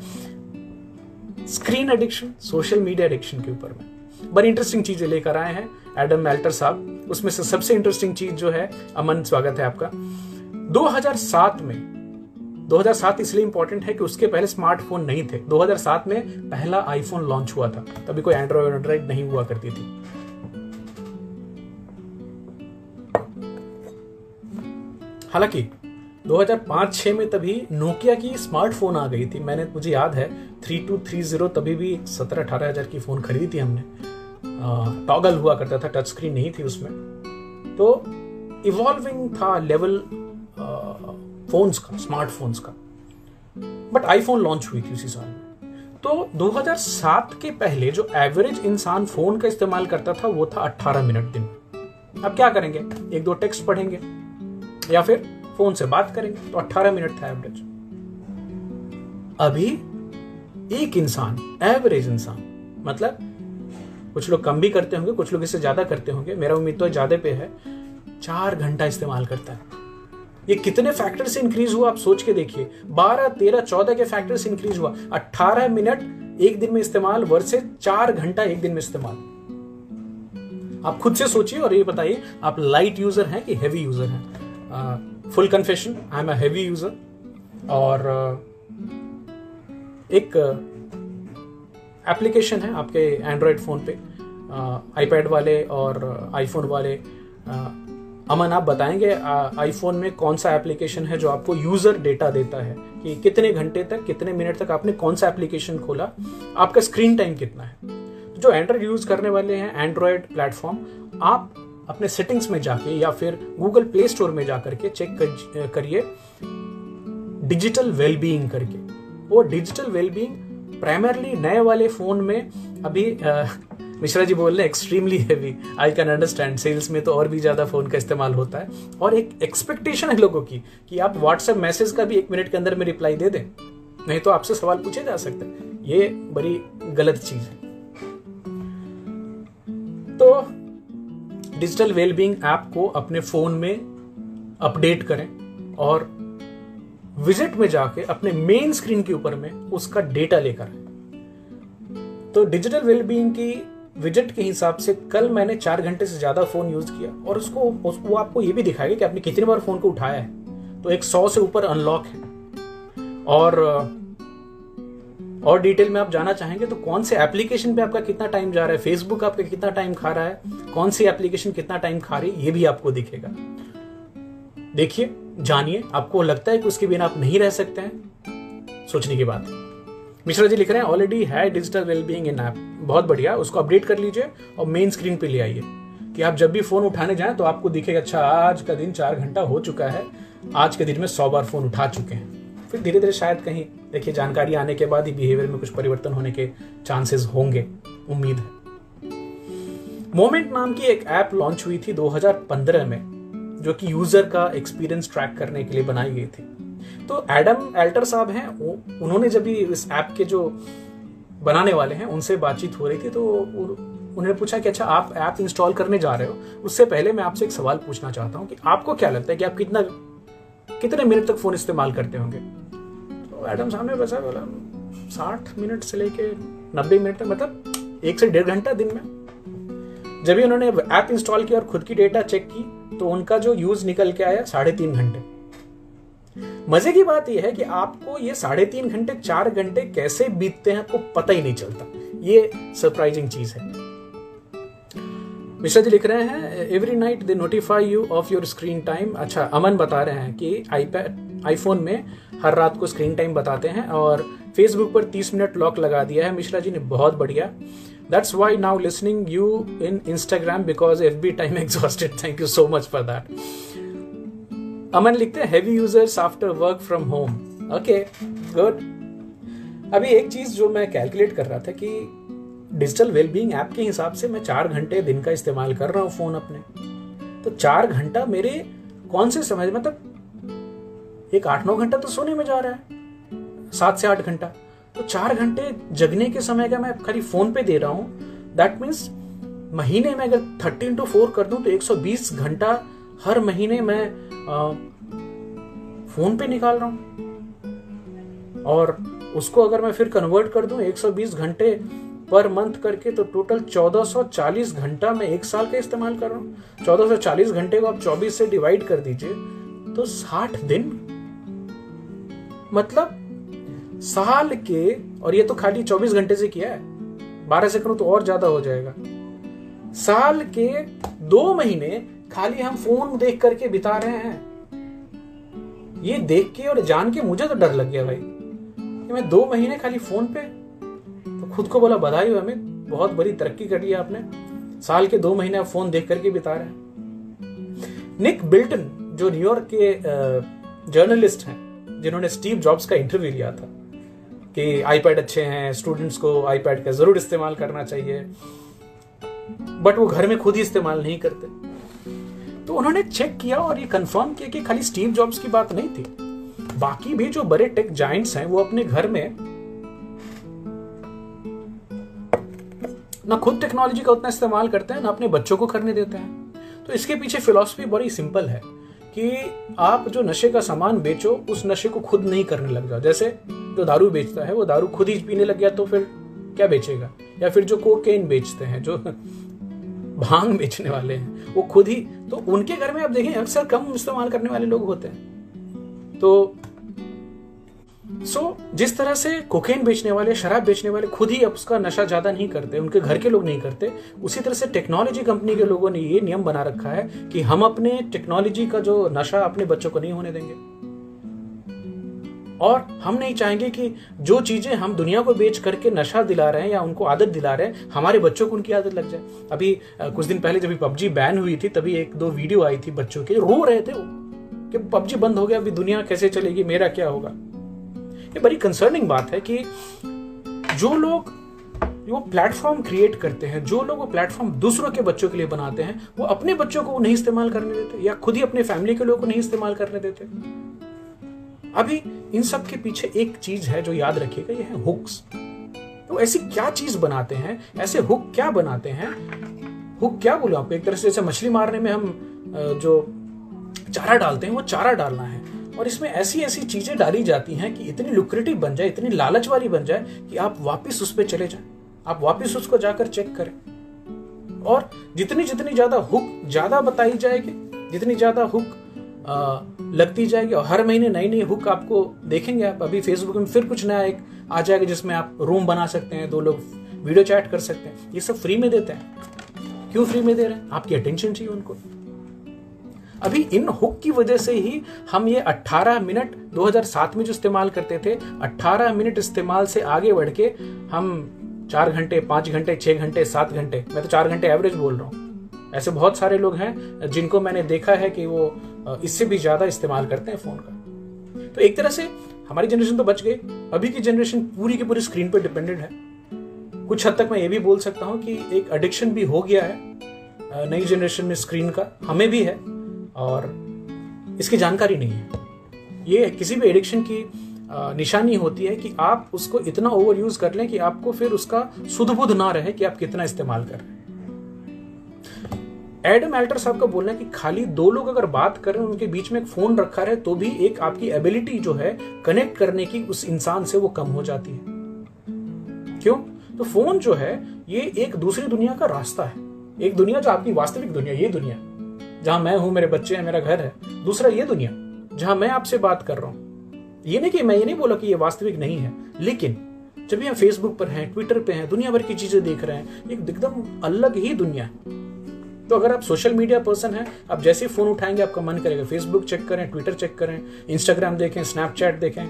Screen addiction social media addiction के ऊपर में। बड़ी इंटरेस्टिंग चीज़ें लेकर आए हैं एडम मेल्टर साहब। उसमें से सबसे इंटरेस्टिंग चीज़ जो है, अमन, स्वागत है आपका। 2007 में 2007 इसलिए इंपॉर्टेंट है कि उसके पहले स्मार्टफ़ोन नहीं थे। 2007 में पहला आईफोन लॉन्च हुआ था। तभी कोई एंड्रॉइड एंड्रॉइड नहीं हुआ करती थी। हालाँकि 2005-6 में तभी नोकिया की स्मार्टफ़ोन आ गई थी। मैंने, मुझे याद है 3230 तभी भी सत्रह अठारह हज़ार की फ़ोन खरीदी थी हमने। टॉगल हुआ करता था टच स्क्रीन नहीं थी उसमें। तो इवॉल्विंग था लेवल फोन्स का स्मार्टफोन्स का बट आईफोन लॉन्च हुई थी उसी साल में। तो 2007 के पहले जो एवरेज इंसान फ़ोन का इस्तेमाल करता था, वो था 18 मिनट दिन। अब क्या करेंगे? एक दो टेक्स्ट पढ़ेंगे। या फिर फ़ोन से बात करेंगे। तो 18 मिनट था एवरेज अभी एक इंसान एवरेज इंसान मतलब कुछ लोग कम भी करते होंगे, कुछ लोग इससे ज़्यादा करते होंगे। मेरा उम्मीद तो ज़्यादा पे है, चार घंटा इस्तेमाल करता है। ये कितने फैक्टर से इंक्रीज हुआ आप सोच के देखिए। बारह तेरह चौदह के फैक्टर से इंक्रीज हुआ। अट्ठारह मिनट एक दिन में इस्तेमाल वर्सेस चार घंटा एक दिन में इस्तेमाल। आप खुद से सोचिए और ये बताइए आप लाइट यूज़र हैं कि हैवी यूज़र हैं? Full confession I am a heavy user और uh, एक एप्लीकेशन uh, है आपके एंड्रॉयड फ़ोन पे आईपैड uh, वाले और आईफोन वाले अमन, आप बताएँगे आईफोन में कौन सा एप्लीकेशन है जो आपको यूज़र डेटा देता है? कि कितने घंटे तक, कितने मिनट तक आपने कौन सा एप्लीकेशन खोला? आपका स्क्रीन टाइम कितना है? जो एंड्रॉयड यूज़ करने वाले हैं एंड्रॉयड प्लेटफॉर्म आप अपने सेटिंग्स में जाके या फिर गूगल प्ले स्टोर में जाकर के चेक करिए डिजिटल वेलबींग करके। वो डिजिटल वेलबींग प्राइमरली नए वाले फ़ोन में अभी मिश्रा जी बोल रहे हैं extremely heavy I can understand sales में तो और भी ज़्यादा फ़ोन का इस्तेमाल होता है। और एक एक्सपेक्टेशन है लोगों की कि आप व्हाट्सएप मैसेज का भी एक मिनट के अंदर में रिप्लाई दे दें। नहीं तो आपसे सवाल पूछे जा सकते हैं। ये बड़ी गलत चीज़ है। तो डिजिटल वेलबींग ऐप को अपने फ़ोन में अपडेट करें और विज़िट में जाके अपने मेन स्क्रीन के ऊपर में उसका डेटा लेकर तो डिजिटल वेलबींग की विज़िट के हिसाब से कल मैंने चार घंटे से ज़्यादा फ़ोन यूज़ किया और उसको उस, वो आपको ये भी दिखाएगा कि आपने कितनी बार फ़ोन को उठाया है। तो एक सौ से ऊपर अनलॉक है। और और डिटेल में आप जाना चाहेंगे तो कौन से एप्लीकेशन पे आपका कितना टाइम जा रहा है फेसबुक आपका कितना टाइम खा रहा है कौन सी एप्लीकेशन कितना टाइम खा रही है ये भी आपको दिखेगा। देखिए जानिए आपको लगता है कि उसके बिना आप नहीं रह सकते हैं सोचने की बात मिश्रा जी लिख रहे हैं ऑलरेडी है डिजिटल वेलबींग इन ऐप बहुत बढ़िया, उसको अपडेट कर लीजिए और मेन स्क्रीन पे ले आइए। कि आप जब भी फ़ोन उठाने जाएँ तो आपको दिखेगा अच्छा आज का दिन चार घंटा हो चुका है, आज के दिन में सौ बार फ़ोन उठा चुके हैं। फिर धीरे धीरे शायद कहीं, देखिए, जानकारी आने के बाद ही बिहेवियर में कुछ परिवर्तन होने के चांसेस होंगे। उम्मीद है। मोमेंट नाम की एक ऐप लॉन्च हुई थी 2015 में, जो कि यूज़र का एक्सपीरियंस ट्रैक करने के लिए बनाई गई थी। तो एडम एल्टर साहब हैं उन्होंने जब भी इस ऐप के जो बनाने वाले हैं, उनसे बातचीत हो रही थी तो उन्होंने पूछा कि अच्छा आप ऐप इंस्टॉल करने जा रहे हो? उससे पहले मैं आपसे एक सवाल पूछना चाहता हूँ कि आपको क्या लगता है कि आप कितना, कितने मिनट तक फ़ोन इस्तेमाल करते होंगे? तो एडम साहब ने बसा बोला, साठ मिनट से लेके नब्बे मिनट तक मतलब एक से डेढ़ घंटा दिन में। जब भी उन्होंने ऐप इंस्टॉल किया और खुद की डेटा चेक की तो उनका जो यूज़ निकल के आया, साढ़े तीन घंटे। मज़े की बात यह है कि आपको ये साढ़े तीन घंटे, चार घंटे कैसे बीतते हैं आपको पता ही नहीं चलता। ये सरप्राइजिंग चीज़ है। मिश्रा जी लिख रहे हैं every night they notify you of your screen time अच्छा अमन बता रहे हैं कि आईपैड आईफोन में हर रात को स्क्रीन टाइम बताते हैं और फेसबुक पर 30 मिनट लॉक लगा दिया है। मिश्रा जी ने बहुत बढ़िया। That's why now listening you in Instagram because F B time exhausted thank you so much for that Aman लिखते हैं heavy users after work from home okay good अभी एक चीज़ जो मैं कैलकुलेट कर रहा था कि डिजिटल वेलबींग ऐप के हिसाब से मैं चार घंटे दिन का इस्तेमाल कर रहा हूँ फ़ोन अपने। तो चार घंटा मेरे कौन से समय मतलब एक आठ नौ घंटा तो सोने में जा रहा है, सात से आठ घंटा। तो चार घंटे जगने के समय का मैं खाली फ़ोन पे दे रहा हूँ। दैट मीन्स महीने में अगर थर्टीन टू फोर कर दूँ तो 120 घंटा हर महीने मैं फ़ोन पे निकाल रहा हूँ। और उसको अगर मैं फिर कन्वर्ट कर दूँ 120 घंटे पर मंथ करके तो टोटल 1440 घंटा मैं एक साल का इस्तेमाल कर रहा हूँ। 1440 घंटे को आप 24 से डिवाइड कर दीजिए तो 60 दिन। मतलब साल के, और ये तो खाली 24 घंटे से किया है 12 से करूँ तो और ज़्यादा हो जाएगा। साल के दो महीने खाली हम फ़ोन देख करके बिता रहे हैं। ये देख के और जान के मुझे तो डर लग गया भाई। कि मैं दो महीने खाली फ़ोन पे तो खुद को बोला, बधाई हो हमें बहुत बड़ी तरक्की कर लिया आपने। साल के दो महीने आप फ़ोन देख करके बिता रहे हैं। निक बिल्टन, जो न्यूयॉर्क के जर्नलिस्ट हैं, जिन्होंने स्टीव जॉब्स का इंटरव्यू लिया था, कि आईपैड अच्छे हैं स्टूडेंट्स को आईपैड का ज़रूर इस्तेमाल करना चाहिए। बट वो घर में खुद ही इस्तेमाल नहीं करते। तो उन्होंने चेक किया और ये कंफर्म किया कि खाली स्टीव जॉब्स की बात नहीं थी। बाकी भी जो बड़े टेक जाइंट्स हैं, वो अपने घर में ना खुद टेक्नोलॉजी का उतना इस्तेमाल करते हैं, ना अपने बच्चों को करने देते हैं। तो इसके पीछे फिलॉसफी बड़ी सिंपल है कि आप जो नशे का सामान बेचो, उस नशे को खुद नहीं करने लग जाओ। जैसे जो दारू बेचता है, वो दारू खुद ही पीने लग गया तो फिर क्या बेचेगा? या फिर जो कोकेन बेचते हैं, जो भाँग बेचने वाले हैं। वो खुद ही तो उनके घर में आप देखें अक्सर कम इस्तेमाल करने वाले लोग होते हैं। तो सो so, जिस तरह से कोकेन बेचने वाले शराब बेचने वाले खुद ही अब उसका नशा ज़्यादा नहीं करते उनके घर के लोग नहीं करते उसी तरह से टेक्नोलॉजी कंपनी के लोगों ने ये नियम बना रखा है कि हम अपने टेक्नोलॉजी का जो नशा अपने बच्चों को नहीं होने देंगे। और हम नहीं चाहेंगे कि जो चीज़ें हम दुनिया को बेच करके नशा दिला रहे हैं या उनको आदत दिला रहे हैं, हमारे बच्चों को उनकी आदत लग जाए। अभी कुछ दिन पहले जब पबजी बैन हुई थी, तभी एक दो वीडियो आई थी बच्चों के, रो रहे थे वो, कि पबजी बंद हो गया, अभी दुनिया कैसे चलेगी, मेरा क्या होगा? ये बड़ी कंसर्निंग बात है कि जो लोग वो प्लेटफॉर्म क्रिएट करते हैं, जो लोग वो प्लेटफॉर्म दूसरों के बच्चों के लिए बनाते हैं, वो अपने बच्चों को नहीं इस्तेमाल करने देते या खुद ही अपने फैमिली के लोगों को नहीं इस्तेमाल करने देते। अभी इन सब के पीछे एक चीज़ है जो याद रखिएगा, ये है हुक्स। तो ऐसी क्या चीज़ बनाते हैं? ऐसे हुक क्या बनाते हैं? हुक क्या बोलो आपको? एक तरह से जैसे मछली मारने में हम जो चारा डालते हैं, वो चारा डालना है। और इसमें ऐसी ऐसी चीज़ें डाली जाती हैं कि इतनी लुक्रेटिव बन जाए, इतनी लालच वाली बन जाए कि आप वापस उस पर चले जाए। आप वापस उसको जाकर चेक करें। और जितनी जितनी ज़्यादा हुक ज़्यादा बताई जाएगी, जितनी ज़्यादा हुक लगती जाएगी और हर महीने नई नई हुक आपको देखेंगे आप। अभी फेसबुक में फिर कुछ नया एक आ जाएगा जिसमें आप रूम बना सकते हैं, दो लोग वीडियो चैट कर सकते हैं। ये सब फ्री में देते हैं। क्यों फ्री में दे रहे हैं? आपकी अटेंशन चाहिए उनको। अभी इन हुक की वजह से ही हम ये 18 मिनट 2007 में जो इस्तेमाल करते थे 18 मिनट इस्तेमाल से आगे बढ़ के हम चार घंटे, पाँच घंटे, छह घंटे, सात घंटे, मैं तो चार घंटे एवरेज बोल रहा हूँ। ऐसे बहुत सारे लोग हैं जिनको मैंने देखा है कि वो इससे भी ज़्यादा इस्तेमाल करते हैं फ़ोन का। तो एक तरह से हमारी जनरेशन तो बच गई। अभी की जनरेशन पूरी की पूरी स्क्रीन पर डिपेंडेंट है। कुछ हद तक मैं ये भी बोल सकता हूँ कि एक एडिक्शन भी हो गया है नई जनरेशन में स्क्रीन का। हमें भी है और इसकी जानकारी नहीं है। ये किसी भी एडिक्शन की निशानी होती है कि आप उसको इतना ओवर यूज़ कर लें कि आपको फिर उसका सुध बुध ना रहे कि आप कितना इस्तेमाल कर रहे हैं। एडम एल्टर साहब का बोलना है कि खाली दो लोग अगर बात कर रहे हैं, उनके बीच में एक फ़ोन रखा रहे तो भी एक आपकी एबिलिटी जो है कनेक्ट करने की उस इंसान से वो कम हो जाती है। क्यों? तो फ़ोन जो है, ये एक दूसरी दुनिया का रास्ता है। एक दुनिया जो आपकी वास्तविक दुनिया, ये दुनिया। जहाँ मैं हूँ, मेरे बच्चे हैं, मेरा घर है। दूसरा ये दुनिया, जहाँ मैं आपसे बात कर रहा हूँ। ये नहीं कि मैं ये नहीं बोला कि ये वास्तविक नहीं है, लेकिन जब भी हम फेसबुक पर हैं ट्विटर पे हैं, दुनिया भर की चीज़ें देख रहे हैं एक एकदम अलग ही दुनिया है। तो अगर आप सोशल मीडिया पर्सन हैं, आप जैसे फ़ोन उठाएँगे, आपका मन करेगा फेसबुक चेक करें ट्विटर चेक करें इंस्टाग्राम देखें स्नैपचैट देखें,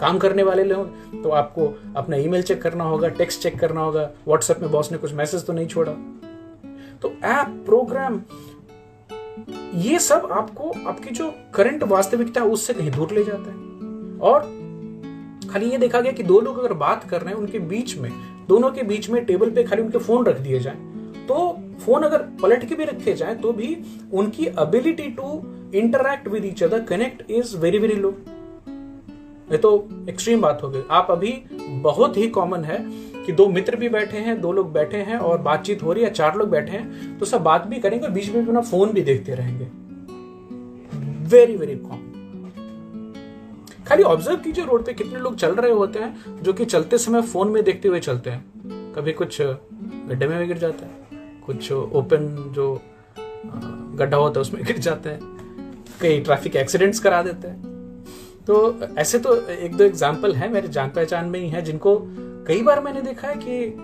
काम करने वाले लोग तो आपको अपना ईमेल चेक करना होगा टेक्स्ट चेक करना होगा व्हाट्सएप में बॉस ने कुछ मैसेज तो नहीं छोड़ा। तो ऐप प्रोग्राम ये सब आपको, आपकी जो करंट वास्तविकता है, उससे कहीं दूर ले जाता है। और खाली ये देखा गया कि दो लोग अगर बात कर रहे हैं, उनके बीच में, दोनों के बीच में टेबल पे खाली उनके फ़ोन रख दिए जाए तो फ़ोन अगर पलट के भी रखे जाए तो भी उनकी ability to interact with each other connect is very very low ये तो एक्सट्रीम बात हो गई। आप अभी बहुत ही कॉमन है कि दो मित्र भी बैठे हैं, दो लोग बैठे हैं और बातचीत हो रही है, चार लोग बैठे हैं तो सब बात भी करेंगे बीच में अपना फ़ोन भी देखते रहेंगे। वेरी वेरी कॉमन खाली ऑब्ज़र्व कीजिए रोड पे कितने लोग चल रहे होते हैं, जो कि चलते समय फ़ोन में देखते हुए चलते हैं। कभी कुछ गड्ढे में भी गिर जाता है। कुछ ओपन जो गड्ढा होता है उसमें गिर जाते हैं, कई ट्रैफ़िक एक्सीडेंट्स करा देते हैं। तो ऐसे तो एक दो एग्ज़ाम्पल है, मेरे जान पहचान में ही है, जिनको कई बार मैंने देखा है कि,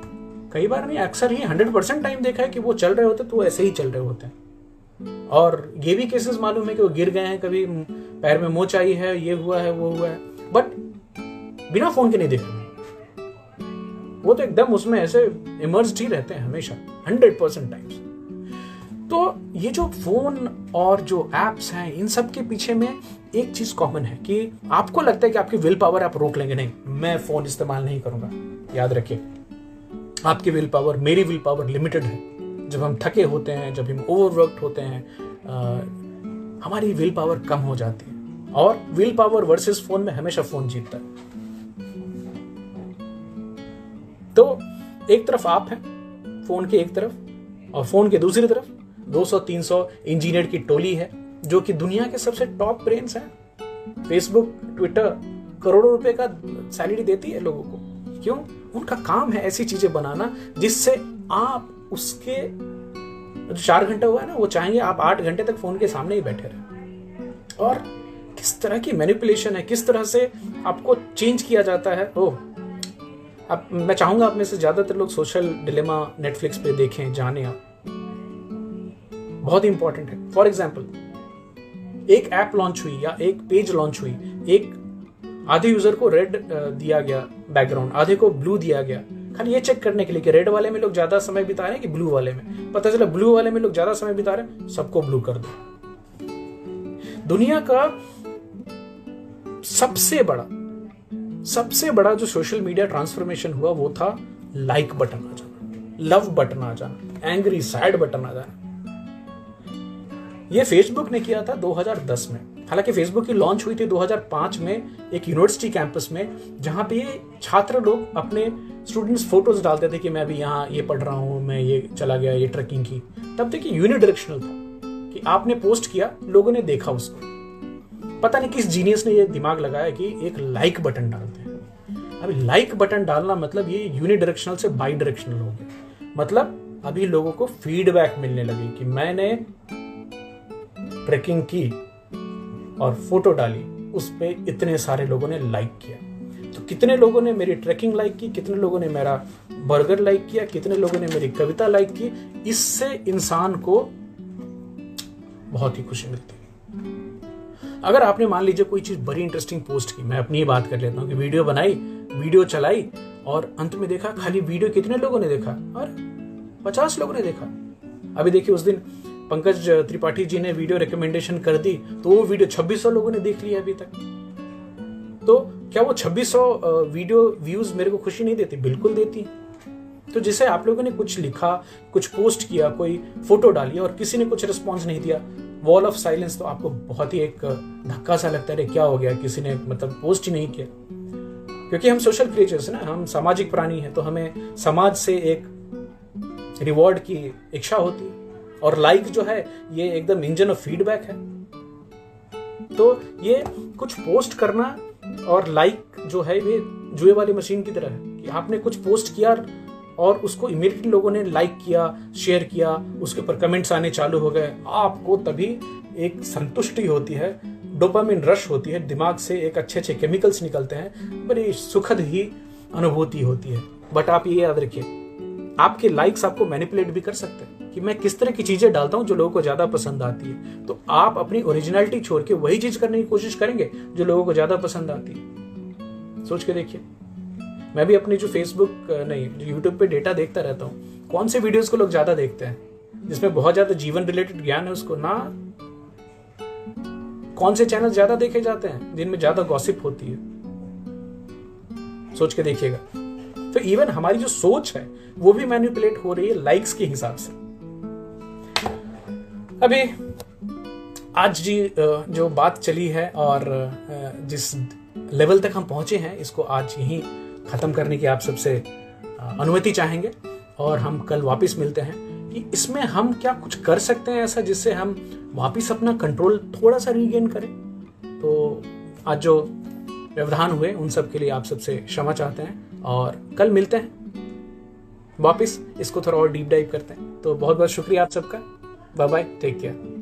कई बार नहीं, अक्सर ही हंड्रेड परसेंट टाइम देखा है कि वो चल रहे होते तो ऐसे ही चल रहे होते हैं। और ये भी केसेस मालूम है कि वो गिर गए हैं, कभी पैर में मोच आई है, ये हुआ है, वो हुआ है। बट बिना फ़ोन के नहीं देख वो तो एकदम उसमें ऐसे इमर्ज ही रहते हैं हमेशा हंड्रेड परसेंट टाइम्स तो ये जो फ़ोन और जो एप्स हैं इन सब के पीछे में एक चीज़ कॉमन है कि आपको लगता है कि आपकी विल पावर आप रोक लेंगे नहीं मैं फ़ोन इस्तेमाल नहीं करूँगा। याद रखिए आपकी विल पावर मेरी विल पावर लिमिटेड है। जब हम थके होते हैं जब हम ओवरवर्कड होते हैं आ, हमारी विल पावर कम हो जाती है। और विल पावर वर्सेस फ़ोन में हमेशा फ़ोन जीतता है। तो एक तरफ़ आप हैं, फ़ोन के एक तरफ़, और फ़ोन के दूसरी तरफ़ 200-300 इंजीनियर की टोली है, जो कि दुनिया के सबसे टॉप ब्रेन्स हैं। फेसबुक ट्विटर करोड़ों रुपए का सैलरी देती है लोगों को। क्यों? उनका काम है ऐसी चीज़ें बनाना जिससे आप उसके, जो चार घंटे हुआ है ना, वो चाहेंगे आप आठ घंटे तक फ़ोन के सामने ही बैठे रहे। और किस तरह की मैनिपुलेशन है, किस तरह से आपको चेंज किया जाता है, ओह अब मैं चाहूँगा आप में से ज़्यादातर लोग सोशल डिलेमा नेटफ्लिक्स पे देखें, जाने आप। बहुत ही इंपॉर्टेंट है। फॉर एग्ज़ाम्पल एक ऐप लॉन्च हुई या एक पेज लॉन्च हुई, एक आधे यूज़र को रेड दिया गया बैकग्राउंड आधे को ब्लू दिया गया। खाली ये चेक करने के लिए कि रेड वाले में लोग ज़्यादा समय बिता रहे हैं कि ब्लू वाले में? पता चला ब्लू वाले में लोग ज़्यादा समय बिता रहे हैं, सबको ब्लू कर दो। दुनिया का सबसे बड़ा सबसे बड़ा जो सोशल मीडिया ट्रांसफॉर्मेशन हुआ वो था लाइक बटन आ जाना लव बटन आ जाना एंग्री सैड बटन आ जाना। ये फेसबुक ने किया था 2010 में। हालाँकि फेसबुक की लॉन्च हुई थी 2005 में एक यूनिवर्सिटी कैंपस में, जहाँ पे ये छात्र लोग अपने स्टूडेंट्स फ़ोटोज़ डालते थे कि मैं अभी यहाँ ये पढ़ रहा हूँ, मैं ये चला गया, ये ट्रैकिंग की। तब तक यूनिडायरेक्शनल था कि आपने पोस्ट किया, लोगों ने देखा उसको। पता नहीं किस जीनियस ने ये दिमाग लगाया कि एक लाइक बटन डालते हैं अभी लाइक बटन डालना मतलब ये यूनिडायरेक्शनल से बाई डायरेक्शनल हो गया मतलब अभी लोगों को फीडबैक मिलने लगी कि मैंने ट्रैकिंग की और फ़ोटो डाली, उस पर इतने सारे लोगों ने लाइक किया। तो कितने लोगों ने मेरी ट्रैकिंग लाइक की, कितने लोगों ने मेरा बर्गर लाइक किया, कितने लोगों ने मेरी कविता लाइक की, इससे इंसान को बहुत ही खुशी मिलती है। अगर आपने मान लीजिए कोई चीज़ बड़ी इंटरेस्टिंग पोस्ट की, मैं अपनी ही बात कर लेता हूँ कि वीडियो बनाई वीडियो चलाई और अंत में देखा, खाली वीडियो कितने लोगों ने देखा? और पचास लोगों ने देखा। अभी देखिए, उस दिन पंकज त्रिपाठी जी ने वीडियो रिकमेंडेशन कर दी तो वो वीडियो 2600 लोगों ने देख लिया अभी तक। तो क्या वो 2600 वीडियो व्यूज़ मेरे को खुशी नहीं देती? बिल्कुल देती। तो जिसे आप लोगों ने कुछ लिखा, कुछ पोस्ट किया, कोई फ़ोटो डाली और किसी ने कुछ रिस्पॉन्स नहीं दिया वॉल ऑफ़ साइलेंस तो आपको बहुत ही एक धक्का सा लगता है क्या हो गया? किसी ने मतलब पोस्ट ही नहीं किया। क्योंकि हम सोशल क्रिएचर्स ना, हम सामाजिक प्राणी हैं तो हमें समाज से एक रिवॉर्ड की इच्छा होती और लाइक जो है, ये एकदम इंजन ऑफ़ फीडबैक है। तो ये कुछ पोस्ट करना और लाइक जो है, ये जुए वाली मशीन की तरह है। कि आपने कुछ पोस्ट किया और उसको इमीडिएटली लोगों ने लाइक किया शेयर किया, उसके ऊपर कमेंट्स आने चालू हो गए, आपको तभी एक संतुष्टि होती है डोपामिन रश होती है, दिमाग से एक अच्छे अच्छे केमिकल्स निकलते हैं, बड़ी सुखद ही अनुभूति होती है। बट आप ये याद रखिए, आपके लाइक्स आपको मैनिपुलेट भी कर सकते हैं कि मैं किस तरह की चीज़ें डालता हूँ जो लोगों को ज़्यादा पसंद आती है। तो आप अपनी ओरिजिनलिटी छोड़ के वही चीज़ करने की कोशिश करेंगे जो लोगों को ज़्यादा पसंद आती है। सोच के देखिए। मैं भी अपनी जो फेसबुक नहीं यूट्यूब पे डेटा देखता रहता हूँ, कौन से वीडियोस को लोग ज़्यादा देखते हैं? जिसमें बहुत ज़्यादा जीवन रिलेटेड ज्ञान है, उसको ना कौन से चैनल ज़्यादा देखे जाते हैं? जिनमें ज़्यादा गॉसिप होती है? सोच के देखिएगा। तो इवन हमारी जो सोच है, वो भी मैनिपुलेट हो रही है लाइक्स के हिसाब से। अभी, आज जी जो बात चली है और जिस लेवल तक हम पहुँचे हैं, इसको आज यहीं खत्म करने की आप सबसे अनुमति चाहेंगे। और हम कल वापस मिलते हैं कि इसमें हम क्या कुछ कर सकते हैं ऐसा जिससे हम वापस अपना कंट्रोल थोड़ा सा रीगेन करें। तो आज जो व्यवधान हुए, उन सब के लिए आप सबसे क्षमा चाहते हैं और कल मिलते हैं। वापिस इसको थोड़ा और डीप डाइव करते हैं। तो बहुत बहुत शुक्रिया आप सबका। Bye bye take care.